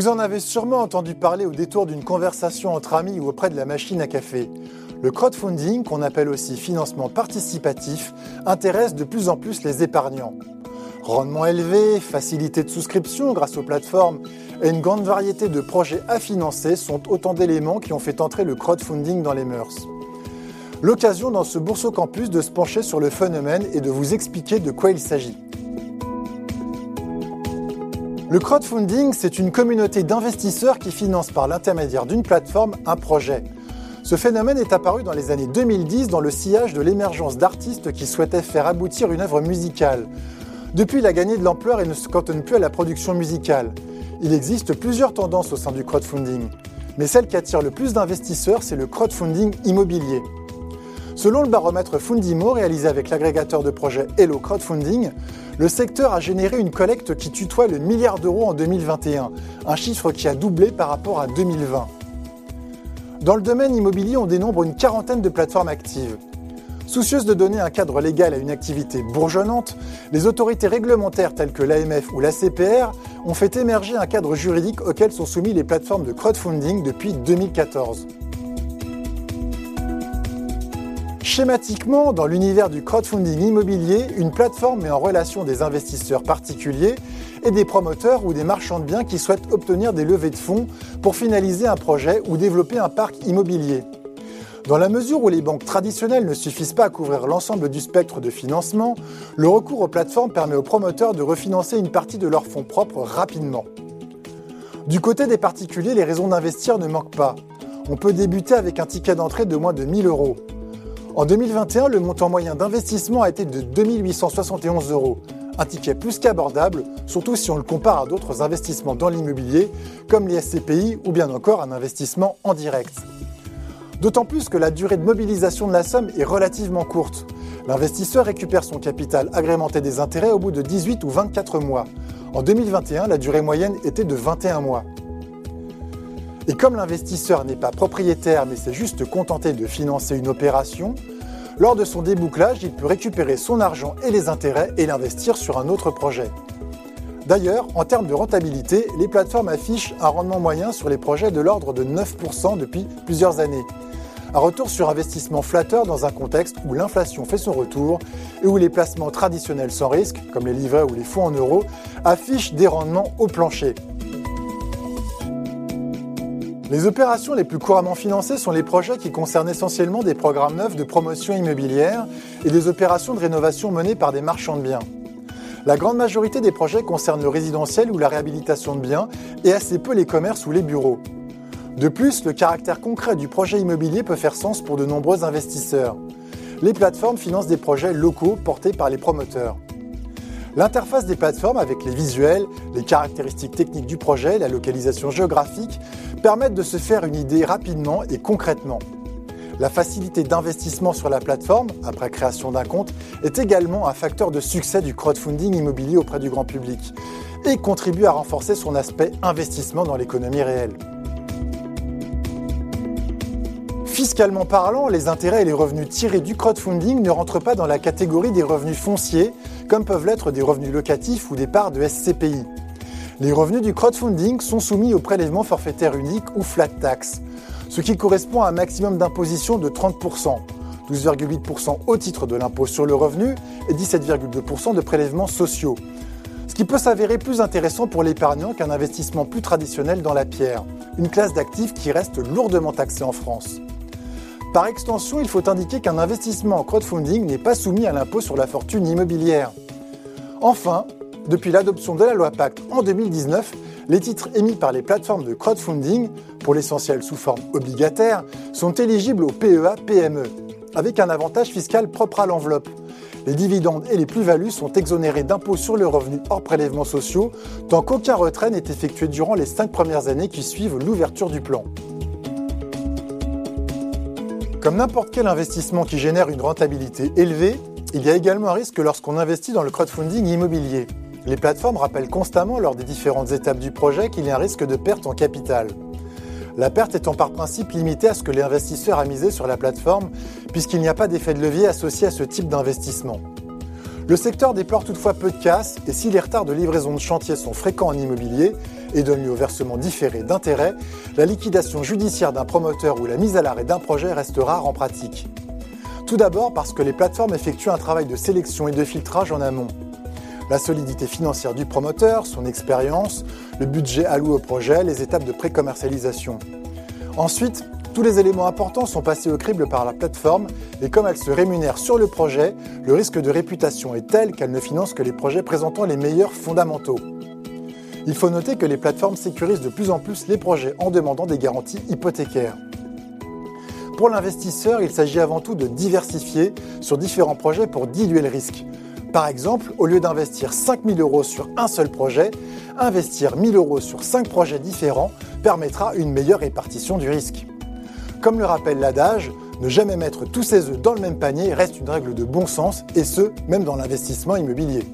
Vous en avez sûrement entendu parler au détour d'une conversation entre amis ou auprès de la machine à café. Le crowdfunding, qu'on appelle aussi financement participatif, intéresse de plus en plus les épargnants. Rendement élevé, facilité de souscription grâce aux plateformes et une grande variété de projets à financer sont autant d'éléments qui ont fait entrer le crowdfunding dans les mœurs. L'occasion dans ce Bourseau Campus de se pencher sur le phénomène et de vous expliquer de quoi il s'agit. Le crowdfunding, c'est une communauté d'investisseurs qui financent par l'intermédiaire d'une plateforme un projet. Ce phénomène est apparu dans les années 2010 dans le sillage de l'émergence d'artistes qui souhaitaient faire aboutir une œuvre musicale. Depuis, il a gagné de l'ampleur et ne se cantonne plus à la production musicale. Il existe plusieurs tendances au sein du crowdfunding, mais celle qui attire le plus d'investisseurs, c'est le crowdfunding immobilier. Selon le baromètre Fundimo réalisé avec l'agrégateur de projets Hello Crowdfunding, le secteur a généré une collecte qui tutoie le milliard d'euros en 2021, un chiffre qui a doublé par rapport à 2020. Dans le domaine immobilier, on dénombre une quarantaine de plateformes actives. Soucieuses de donner un cadre légal à une activité bourgeonnante, les autorités réglementaires telles que l'AMF ou la CPR ont fait émerger un cadre juridique auquel sont soumis les plateformes de crowdfunding depuis 2014. Schématiquement, dans l'univers du crowdfunding immobilier, une plateforme met en relation des investisseurs particuliers et des promoteurs ou des marchands de biens qui souhaitent obtenir des levées de fonds pour finaliser un projet ou développer un parc immobilier. Dans la mesure où les banques traditionnelles ne suffisent pas à couvrir l'ensemble du spectre de financement, le recours aux plateformes permet aux promoteurs de refinancer une partie de leurs fonds propres rapidement. Du côté des particuliers, les raisons d'investir ne manquent pas. On peut débuter avec un ticket d'entrée de moins de 1000 euros. En 2021, le montant moyen d'investissement a été de 2871 euros, un ticket plus qu'abordable, surtout si on le compare à d'autres investissements dans l'immobilier, comme les SCPI ou bien encore un investissement en direct. D'autant plus que la durée de mobilisation de la somme est relativement courte. L'investisseur récupère son capital agrémenté des intérêts au bout de 18 ou 24 mois. En 2021, la durée moyenne était de 21 mois. Et comme l'investisseur n'est pas propriétaire mais s'est juste contenté de financer une opération, lors de son débouclage, il peut récupérer son argent et les intérêts et l'investir sur un autre projet. D'ailleurs, en termes de rentabilité, les plateformes affichent un rendement moyen sur les projets de l'ordre de 9% depuis plusieurs années. Un retour sur investissement flatteur dans un contexte où l'inflation fait son retour et où les placements traditionnels sans risque, comme les livrets ou les fonds en euros, affichent des rendements au plancher. Les opérations les plus couramment financées sont les projets qui concernent essentiellement des programmes neufs de promotion immobilière et des opérations de rénovation menées par des marchands de biens. La grande majorité des projets concernent le résidentiel ou la réhabilitation de biens et assez peu les commerces ou les bureaux. De plus, le caractère concret du projet immobilier peut faire sens pour de nombreux investisseurs. Les plateformes financent des projets locaux portés par les promoteurs. L'interface des plateformes avec les visuels, les caractéristiques techniques du projet, la localisation géographique permettent de se faire une idée rapidement et concrètement. La facilité d'investissement sur la plateforme, après création d'un compte, est également un facteur de succès du crowdfunding immobilier auprès du grand public et contribue à renforcer son aspect investissement dans l'économie réelle. Fiscalement parlant, les intérêts et les revenus tirés du crowdfunding ne rentrent pas dans la catégorie des revenus fonciers, comme peuvent l'être des revenus locatifs ou des parts de SCPI. Les revenus du crowdfunding sont soumis au prélèvement forfaitaire unique ou flat tax, ce qui correspond à un maximum d'imposition de 30%, 12,8% au titre de l'impôt sur le revenu et 17,2% de prélèvements sociaux. Ce qui peut s'avérer plus intéressant pour l'épargnant qu'un investissement plus traditionnel dans la pierre, une classe d'actifs qui reste lourdement taxée en France. Par extension, il faut indiquer qu'un investissement en crowdfunding n'est pas soumis à l'impôt sur la fortune immobilière. Enfin, depuis l'adoption de la loi Pacte en 2019, les titres émis par les plateformes de crowdfunding, pour l'essentiel sous forme obligataire, sont éligibles au PEA-PME, avec un avantage fiscal propre à l'enveloppe. Les dividendes et les plus-values sont exonérés d'impôts sur le revenu hors prélèvements sociaux, tant qu'aucun retrait n'est effectué durant les cinq premières années qui suivent l'ouverture du plan. Comme n'importe quel investissement qui génère une rentabilité élevée, il y a également un risque lorsqu'on investit dans le crowdfunding immobilier. Les plateformes rappellent constamment lors des différentes étapes du projet qu'il y a un risque de perte en capital. La perte étant par principe limitée à ce que l'investisseur a misé sur la plateforme, puisqu'il n'y a pas d'effet de levier associé à ce type d'investissement. Le secteur déplore toutefois peu de casse et si les retards de livraison de chantier sont fréquents en immobilier, et donne lieu au versement différé d'intérêts, la liquidation judiciaire d'un promoteur ou la mise à l'arrêt d'un projet reste rare en pratique. Tout d'abord parce que les plateformes effectuent un travail de sélection et de filtrage en amont. La solidité financière du promoteur, son expérience, le budget alloué au projet, les étapes de pré-commercialisation. Ensuite, tous les éléments importants sont passés au crible par la plateforme et comme elle se rémunère sur le projet, le risque de réputation est tel qu'elle ne finance que les projets présentant les meilleurs fondamentaux. Il faut noter que les plateformes sécurisent de plus en plus les projets en demandant des garanties hypothécaires. Pour l'investisseur, il s'agit avant tout de diversifier sur différents projets pour diluer le risque. Par exemple, au lieu d'investir 5 000 euros sur un seul projet, investir 1 000 euros sur 5 projets différents permettra une meilleure répartition du risque. Comme le rappelle l'adage, ne jamais mettre tous ses œufs dans le même panier reste une règle de bon sens, et ce, même dans l'investissement immobilier.